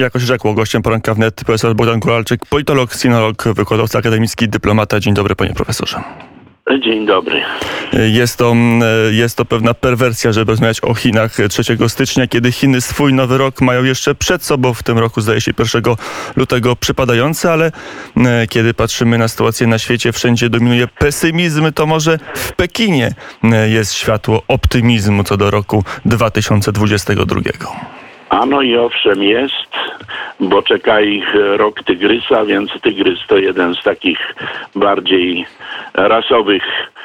Jakoś rzekło gościem poranka wnet profesor Bogdan Kuralczyk, politolog, sinolog, wykładowca akademicki, dyplomata. Dzień dobry panie profesorze. Dzień dobry. Jest to, jest to pewna perwersja, żeby rozmawiać o Chinach 3 stycznia, kiedy Chiny swój nowy rok mają jeszcze przed sobą. W tym roku zdaje się 1 lutego przypadający, ale kiedy patrzymy na sytuację na świecie, wszędzie dominuje pesymizm, to może w Pekinie jest światło optymizmu co do roku 2022. Ano i owszem jest, bo czeka ich rok tygrysa, więc tygrys to jeden z takich bardziej rasowych e,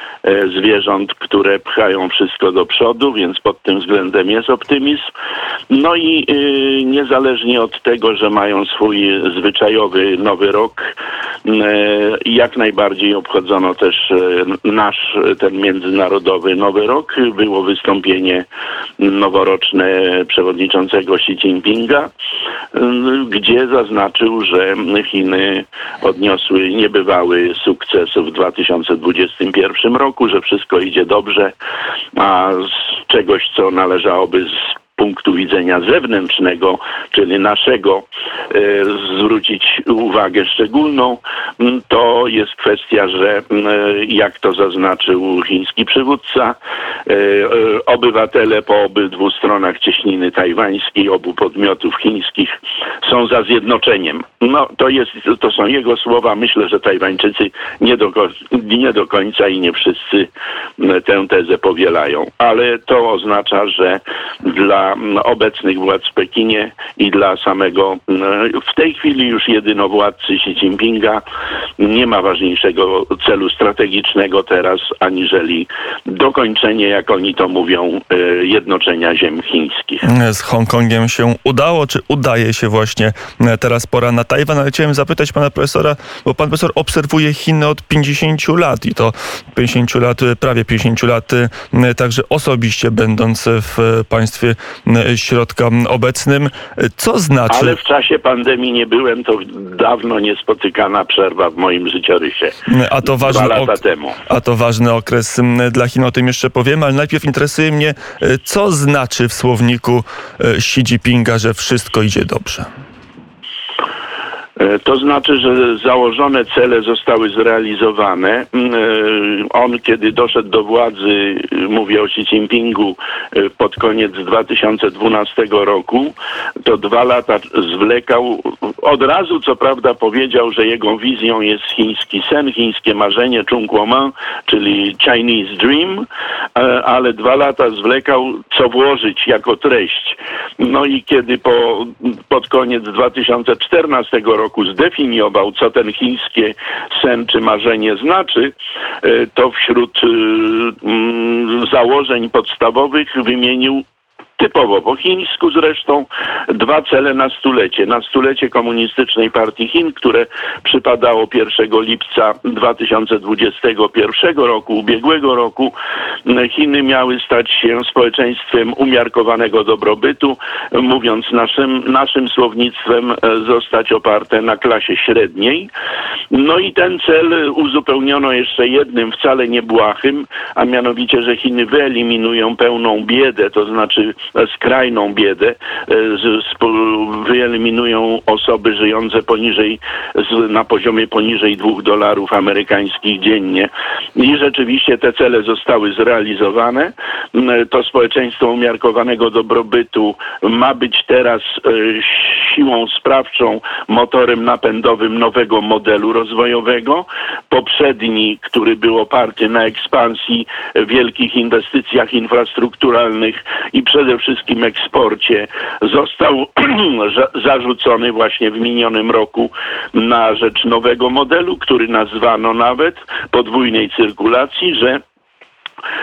zwierząt, które pchają wszystko do przodu, więc pod tym względem jest optymizm. No i y, niezależnie od tego, że mają swój zwyczajowy nowy rok, y, jak najbardziej obchodzono też y, nasz, ten międzynarodowy nowy rok. Było wystąpienie noworoczne przewodniczącego Xi Jinpinga, gdzie zaznaczył, że Chiny odniosły niebywały sukces w 2021 roku, że wszystko idzie dobrze, a z czegoś, co należałoby z punktu widzenia zewnętrznego, czyli naszego, e, zwrócić uwagę szczególną, to jest kwestia, że jak to zaznaczył chiński przywódca, e, obywatele po obydwu stronach cieśniny tajwańskiej, obu podmiotów chińskich są za zjednoczeniem. No to, jest, to są jego słowa. Myślę, że Tajwańczycy nie do, nie do końca i nie wszyscy tę tezę powielają. Ale to oznacza, że dla obecnych władz w Pekinie i dla samego w tej chwili już jedynowładcy Xi Jinpinga nie ma ważniejszego celu strategicznego teraz, aniżeli dokończenie, jak oni to mówią, e, jednoczenia ziem chińskich. Z Hongkongiem się udało, czy udaje się właśnie e, teraz pora na Tajwan? Ale chciałem zapytać pana profesora, bo pan profesor obserwuje Chiny od 50 lat i to 50 lat, prawie 50 lat, e, także osobiście będąc w państwie środka obecnym. Co znaczy... Ale w czasie pandemii nie byłem, to dawno niespotykana przerwa w moim życiorysie. A to ważny, Dwa lata temu. A to ważny okres dla Chin, o tym jeszcze powiemy, ale najpierw interesuje mnie, co znaczy w słowniku e, Xi Jinpinga, że wszystko idzie dobrze. E, to znaczy, że założone cele zostały zrealizowane. Mm, e, on, kiedy doszedł do władzy, mówię o Xi Jinpingu, e, pod koniec 2012 roku, to dwa lata zwlekał. Od razu, co prawda, powiedział, że jego wizją jest chiński sen, chińskie marzenie, Chungkuomen, czyli Chinese Dream, ale dwa lata zwlekał, co włożyć jako treść. No i kiedy po, pod koniec 2014 roku roku zdefiniował, co ten chińskie sen czy marzenie znaczy, e, to wśród e, mm, założeń podstawowych wymienił typowo po chińsku zresztą dwa cele na stulecie. Na stulecie Komunistycznej Partii Chin, które przypadało 1 lipca 2021 roku, ubiegłego roku, Chiny miały stać się społeczeństwem umiarkowanego dobrobytu, mówiąc naszym, naszym słownictwem, e, zostać oparte na klasie średniej. No i ten cel uzupełniono jeszcze jednym wcale niebłahym, a mianowicie, że Chiny wyeliminują pełną biedę, to znaczy skrajną biedę, e, wyeliminują osoby żyjące poniżej, na poziomie poniżej 2 dolarów amerykańskich dziennie. I rzeczywiście te cele zostały zrealizowane. To społeczeństwo umiarkowanego dobrobytu ma być teraz e, siłą sprawczą, motorem napędowym nowego modelu rozwojowego. Poprzedni, który był oparty na ekspansji, wielkich inwestycjach infrastrukturalnych i przede wszystkim eksporcie, został zarzucony właśnie w minionym roku na rzecz nowego modelu, który nazwano nawet podwójnej cyrkulacji, że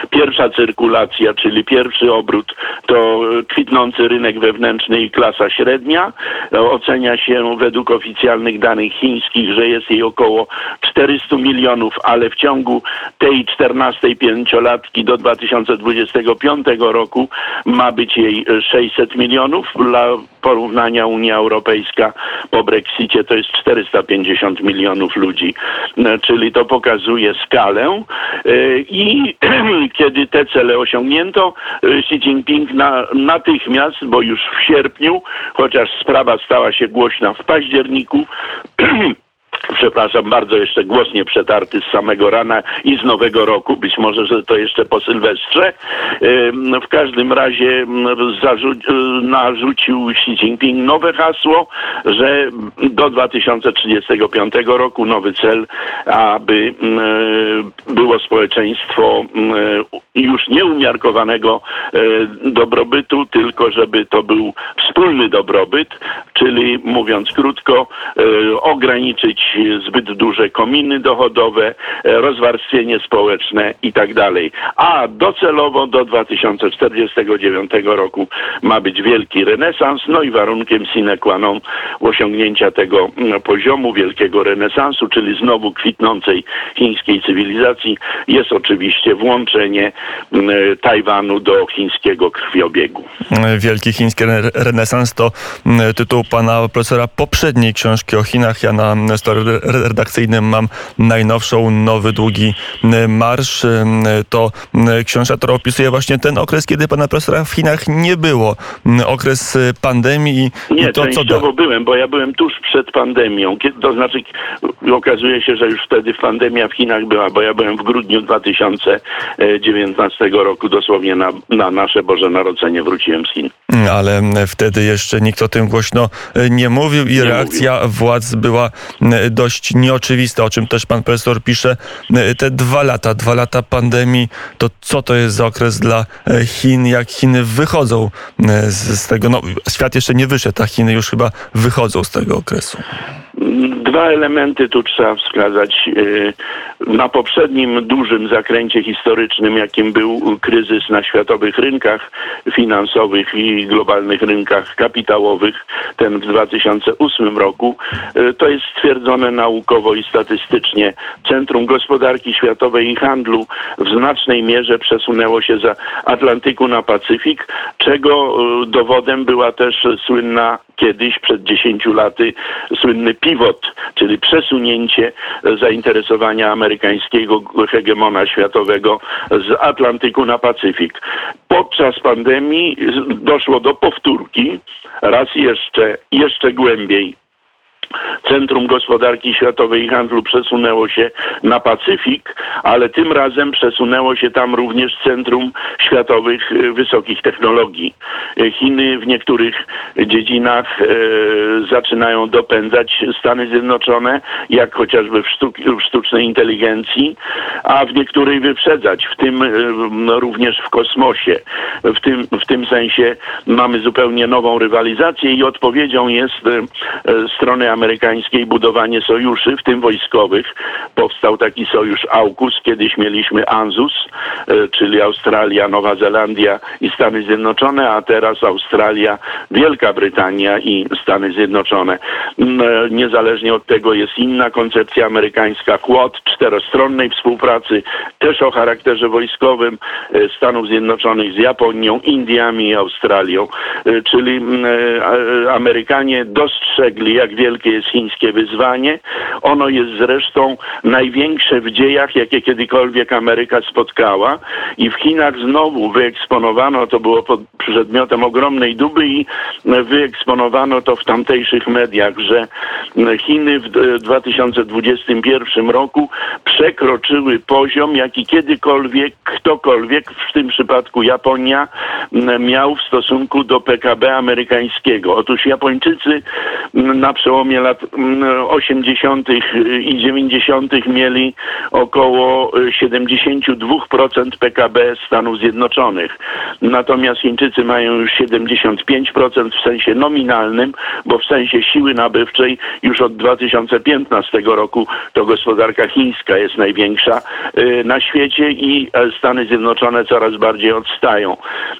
Pierwsza cyrkulacja, czyli pierwszy obrót, to kwitnący rynek wewnętrzny i klasa średnia. Ocenia się według oficjalnych danych chińskich, że jest jej około 400 milionów, ale w ciągu tej 14 pięciolatki do 2025 roku ma być jej 600 milionów. Dla porównania Unia Europejska po Brexicie to jest 450 milionów ludzi, czyli to pokazuje skalę. I kiedy te cele osiągnięto, y, Xi Jinping na, natychmiast, bo już w sierpniu, chociaż sprawa stała się głośna w październiku, przepraszam bardzo, jeszcze głos nie przetarty z samego rana i z nowego roku, być może, że to jeszcze po Sylwestrze. Ym, W każdym razie y, narzucił Xi Jinping nowe hasło, że do 2035 roku nowy cel, aby y, było społeczeństwo y, już nieumiarkowanego dobrobytu, tylko żeby to był wspólny dobrobyt, czyli mówiąc krótko, ograniczyć zbyt duże kominy dochodowe, e, rozwarstwienie społeczne i tak dalej. A docelowo do 2049 roku ma być wielki renesans, no i warunkiem sine qua non osiągnięcia tego mm, poziomu wielkiego renesansu, czyli znowu kwitnącej chińskiej cywilizacji, jest oczywiście włączenie mm, Tajwanu do chińskiego krwiobiegu. Wielki chiński re- renesans to mm, tytuł pana profesora poprzedniej książki o Chinach. Ja na story redakcyjnym mam najnowszą, Nowy Długi mm, Marsz. Mm, To mm, książka, która opisuje właśnie ten okres, kiedy pana profesora w Chinach nie było. Okres y, pandemii i Nie, to, co da. byłem, bo ja byłem tuż przed pandemią. To znaczy okazuje się, że już wtedy pandemia w Chinach była, bo ja byłem w grudniu 2019 roku, dosłownie na, na nasze Boże Narodzenie wróciłem z Chin. Mm, ale wtedy jeszcze nikt o tym głośno y, nie mówił i Nie reakcja władz była dość nieoczywista, o czym też pan profesor pisze. Y, Te dwa lata, dwa lata pandemii, to co to jest za okres dla e, Chin, jak Chiny wychodzą y, z, tego, no świat jeszcze nie wyszedł, a Chiny już chyba wychodzą z tego okresu. Dwa elementy tu trzeba wskazać. Na poprzednim dużym zakręcie historycznym, jakim był kryzys na światowych rynkach finansowych i globalnych rynkach kapitałowych, ten w 2008 roku, to jest stwierdzone naukowo i statystycznie. Centrum Gospodarki Światowej i Handlu w znacznej mierze przesunęło się za Atlantyku na Pacyfik, czego yy, dowodem była też słynna kiedyś, przed 10 laty, słynny pivot, czyli przesunięcie zainteresowania amerykańskiego hegemona światowego z Atlantyku na Pacyfik. Podczas pandemii doszło do powtórki, raz jeszcze, jeszcze głębiej Centrum Gospodarki Światowej i Handlu przesunęło się na Pacyfik, ale tym razem przesunęło się tam również Centrum Światowych e, Wysokich Technologii. E, Chiny w niektórych dziedzinach e, zaczynają dopędzać Stany Zjednoczone, jak chociażby w, sztuk- w sztucznej inteligencji, a w niektórej wyprzedzać, w tym również w kosmosie. W tym, w tym sensie mamy zupełnie nową rywalizację i odpowiedzią jest strony amerykańskiej budowanie sojuszy, w tym wojskowych. Powstał taki sojusz AUKUS, kiedyś mieliśmy ANZUS, e, czyli Australia, Nowa Zelandia i Stany Zjednoczone, a teraz Australia, Wielka Brytania i Stany Zjednoczone. Mm, e, Niezależnie od tego jest inna koncepcja amerykańska, Quad, czterostronnej współpracy, też o charakterze wojskowym e, Stanów Zjednoczonych z Japonią, Indiami i Australią. Czyli mm, Amerykanie dostrzegli, jak wielkie jest chińskie wyzwanie. Ono jest zresztą największe w dziejach, jakie kiedykolwiek Ameryka spotkała. I w Chinach znowu wyeksponowano, to było pod przedmiotem ogromnej duby i wyeksponowano to w tamtejszych mediach, że Chiny w e, 2021 roku przekroczyły poziom, jaki kiedykolwiek ktokolwiek, w tym przypadku Japonia, miał w stosunku do PKB amerykańskiego. Otóż Japończycy na przełomie lat m, 80. i 90. mieli około e, 72% PKB Stanów Zjednoczonych. Natomiast Chińczycy mają już 75% w sensie nominalnym, bo w sensie siły nabywczej już od 2015 roku to gospodarka chińska jest największa y, na świecie i e, Stany Zjednoczone coraz bardziej odstają.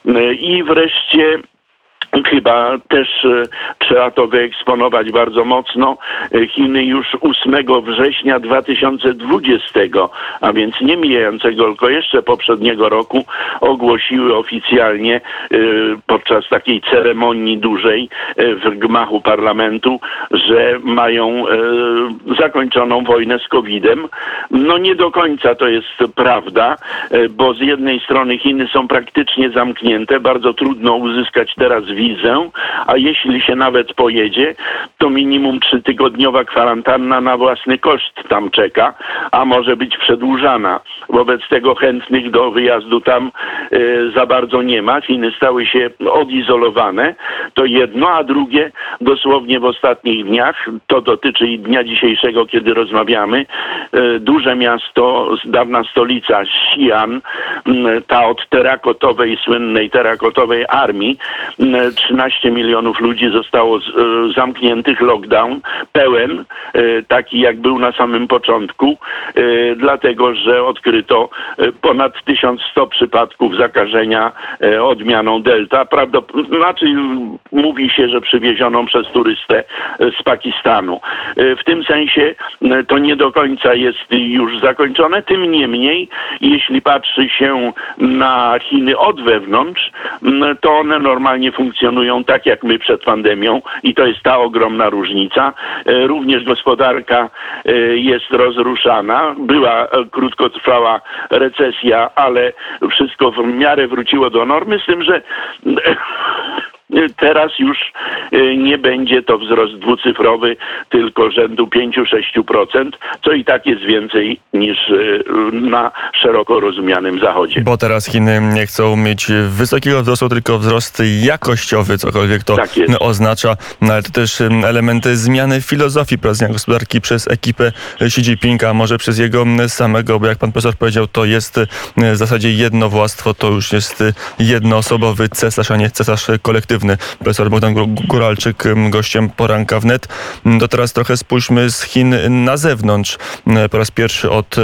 Y, I wreszcie Chyba też e, trzeba to wyeksponować bardzo mocno. E, Chiny już 8 września 2020, a więc nie mijającego, tylko jeszcze poprzedniego roku, ogłosiły oficjalnie e, podczas takiej ceremonii dużej w gmachu parlamentu, że mają zakończoną wojnę z COVID-em. No nie do końca to jest prawda, bo z jednej strony Chiny są praktycznie zamknięte, bardzo trudno uzyskać teraz wizę, a jeśli się nawet pojedzie, to minimum trzytygodniowa kwarantanna na własny koszt tam czeka, a może być przedłużana. Wobec tego chętnych do wyjazdu tam e, za bardzo nie ma. Chiny stały się odizolowane. To jedno, a drugie dosłownie w ostatnich dniach, to dotyczy i dnia dzisiejszego, kiedy rozmawiamy, e, duże miasto, dawna stolica Xi'an, m, ta od terakotowej, słynnej terakotowej armii, 13 milionów ludzi zostało e, zamkniętych, lockdown pełen, e, taki jak był na samym początku, e, dlatego że odkryto ponad 1100 przypadków zakażenia odmianą Delta. Prawdopodobnie, znaczy mówi się, że przywiezioną przez turystę z Pakistanu. W tym sensie to nie do końca jest już zakończone. Tym niemniej, jeśli patrzy się na Chiny od wewnątrz, to one normalnie funkcjonują tak jak my przed pandemią i to jest ta ogromna różnica. E, Również gospodarka e, jest rozruszana. Była e, krótkotrwała recesja, ale wszystko w miarę wróciło do normy, z tym, że Teraz już e, nie będzie to wzrost dwucyfrowy, tylko rzędu 5-6%, co i tak jest więcej niż e, na szeroko rozumianym Zachodzie. Bo teraz Chiny nie chcą mieć wysokiego wzrostu, tylko wzrost jakościowy, cokolwiek to Tak oznacza. No, ale to też em, elementy zmiany filozofii prowadzenia gospodarki przez ekipę Xi Jinpinga, może przez jego samego, bo jak pan profesor powiedział, to jest w zasadzie jedno władztwo, to już jest jednoosobowy cesarz, a nie cesarz kolektywny. Profesor Bogdan Gó- Góralczyk, em, gościem poranka wnet. M, To teraz trochę spójrzmy z Chin na zewnątrz. M, Po raz pierwszy od,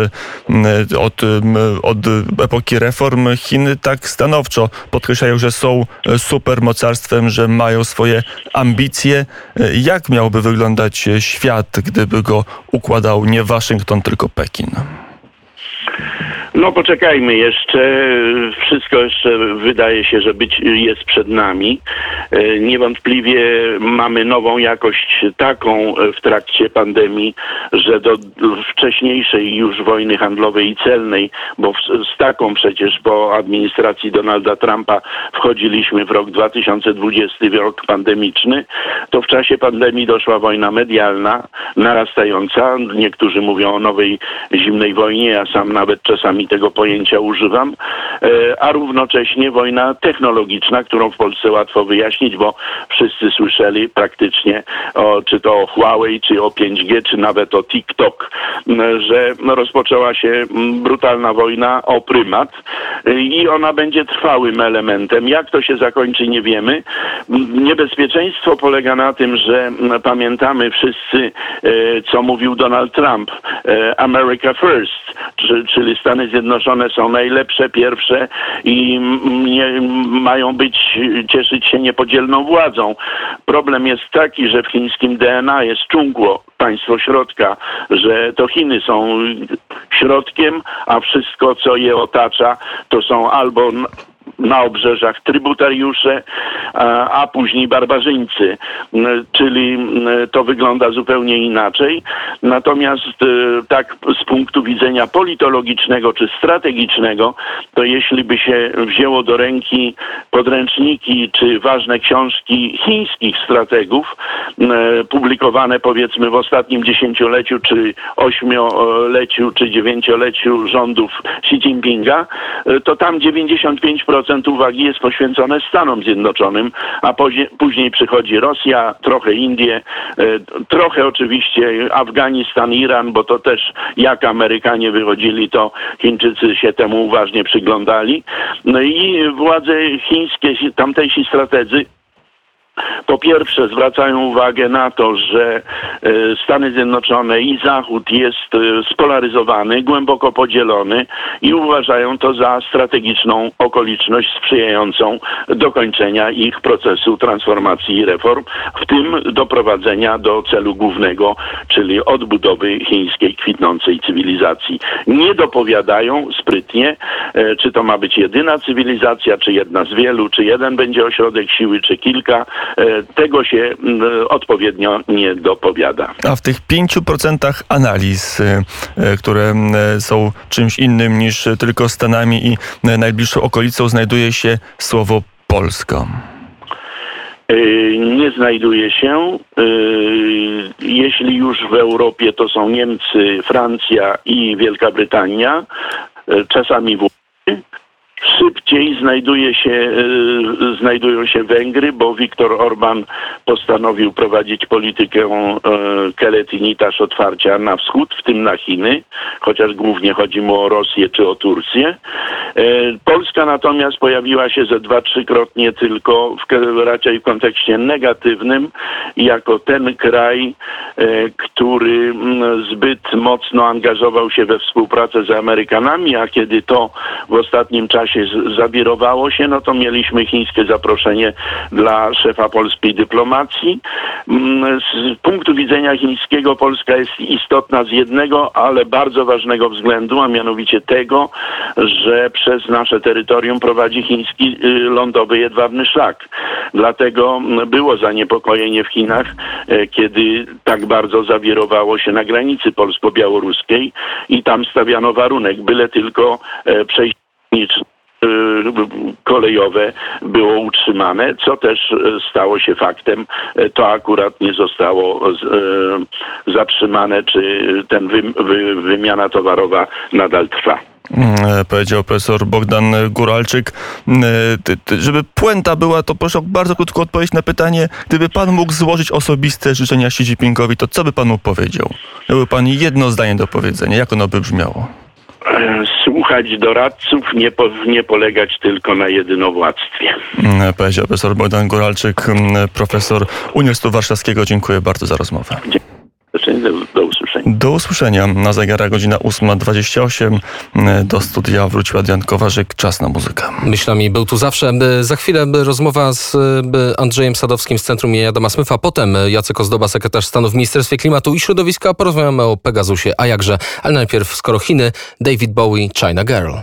m, od, od epoki reform Chiny tak stanowczo podkreślają, że są e, supermocarstwem, że mają swoje ambicje. E, Jak miałby wyglądać świat, gdyby go układał nie Waszyngton, tylko Pekin? No poczekajmy jeszcze. Wszystko jeszcze wydaje się, że być jest przed nami. E, Niewątpliwie mamy nową jakość taką w trakcie pandemii, że do wcześniejszej już wojny handlowej i celnej, bo z taką przecież po administracji Donalda Trumpa wchodziliśmy w rok 2020, w rok pandemiczny, to w czasie pandemii doszła wojna medialna, narastająca. Niektórzy mówią o nowej zimnej wojnie, ja sam nawet czasami tego pojęcia używam, e, a równocześnie wojna technologiczna, którą w Polsce łatwo wyjaśnić, bo wszyscy słyszeli praktycznie o, czy to o Huawei, czy o 5G, czy nawet o TikTok, że rozpoczęła się brutalna wojna o prymat e, i ona będzie trwałym elementem. Jak to się zakończy, nie wiemy. Niebezpieczeństwo polega na tym, że pamiętamy wszyscy, e, co mówił Donald Trump, America First, czy- czyli Stany Zjednoczone są najlepsze, pierwsze i nie, mają być, cieszyć się niepodzielną władzą. Problem jest taki, że w chińskim DNA jest czungło, państwo środka, że to Chiny są środkiem, a wszystko, co je otacza, to są albo na obrzeżach trybutariusze, a, później barbarzyńcy, M, czyli m, to wygląda zupełnie inaczej. Natomiast e, tak z punktu widzenia politologicznego czy strategicznego, to jeśli by się wzięło do ręki podręczniki czy ważne książki chińskich strategów, m, publikowane powiedzmy w ostatnim dziesięcioleciu czy ośmioleciu czy dziewięcioleciu rządów Xi Jinpinga, e, to tam 95% uwagi jest poświęcone Stanom Zjednoczonym, a później, później przychodzi Rosja, trochę Indie, e, trochę oczywiście Afganistan, Iran, bo to też jak Amerykanie wychodzili, to Chińczycy się temu uważnie przyglądali. No i władze chińskie, tamtejsi strategzy po pierwsze zwracają uwagę na to, że e, Stany Zjednoczone i Zachód jest e, spolaryzowany, głęboko podzielony i uważają to za strategiczną okoliczność sprzyjającą dokończenia ich procesu transformacji i reform, w tym doprowadzenia do celu głównego, czyli odbudowy chińskiej kwitnącej cywilizacji. Nie dopowiadają sprytnie, e, czy to ma być jedyna cywilizacja, czy jedna z wielu, czy jeden będzie ośrodek siły, czy kilka. E, Tego się mm, odpowiednio nie dopowiada. A w tych 5% analiz, y, y, które y, są czymś innym niż tylko Stanami i najbliższą okolicą, znajduje się słowo Polska. Nie znajduje się. Jeśli już w Europie, to są Niemcy, Francja i Wielka Brytania, czasami Włochy. Szybciej znajduje się, y, znajdują się Węgry, bo Viktor Orban postanowił prowadzić politykę y, Keletinitasz otwarcia na wschód, w tym na Chiny, chociaż głównie chodzi mu o Rosję czy o Turcję. Y, Polska natomiast pojawiła się ze dwa, trzykrotnie tylko w, raczej w kontekście negatywnym, jako ten kraj, który mm, zbyt mocno angażował się we współpracę z Amerykanami, a kiedy to w ostatnim czasie z- zawirowało się, no to mieliśmy chińskie zaproszenie dla szefa polskiej dyplomacji. Mm, Z punktu widzenia chińskiego Polska jest istotna z jednego, ale bardzo ważnego względu, a mianowicie tego, że przez nasze terytorium prowadzi chiński y, lądowy jedwabny szlak. Dlatego mm, było zaniepokojenie w Chinach, e, kiedy tak bardzo zawirowało się na granicy polsko-białoruskiej i tam stawiano warunek, byle tylko e, przejście graniczne, y, kolejowe było utrzymane, co też e, stało się faktem. E, To akurat nie zostało e, zatrzymane, czy ten wy, wy, wymiana towarowa nadal trwa. Mm, Powiedział profesor Bogdan Góralczyk. Mm, Żeby puenta była, to proszę o bardzo krótko odpowiedź na pytanie. Gdyby pan mógł złożyć osobiste życzenia Xi Jinpingowi, to co by panu powiedział? Miałby pan jedno zdanie do powiedzenia. Jak ono by brzmiało? Słuchać doradców, nie, po, nie polegać tylko na jedynowładztwie. Mm, Powiedział profesor Bogdan Góralczyk, mm, profesor Uniwersytetu Warszawskiego. Dziękuję bardzo za rozmowę. Do usłyszenia. Do usłyszenia. Na zegarach godzina 8.28. Mm, Do studia wrócił Adrian Kowarzyk. Czas na muzykę. Myślami był tu zawsze. E, Za chwilę e, rozmowa z e, Andrzejem Sadowskim z Centrum imienia Adama Smyfa. Potem Jacek Ozdoba, sekretarz stanu w Ministerstwie Klimatu i Środowiska. Porozmawiamy o Pegasusie, a jakże. Ale najpierw, skoro Chiny, David Bowie, China Girl.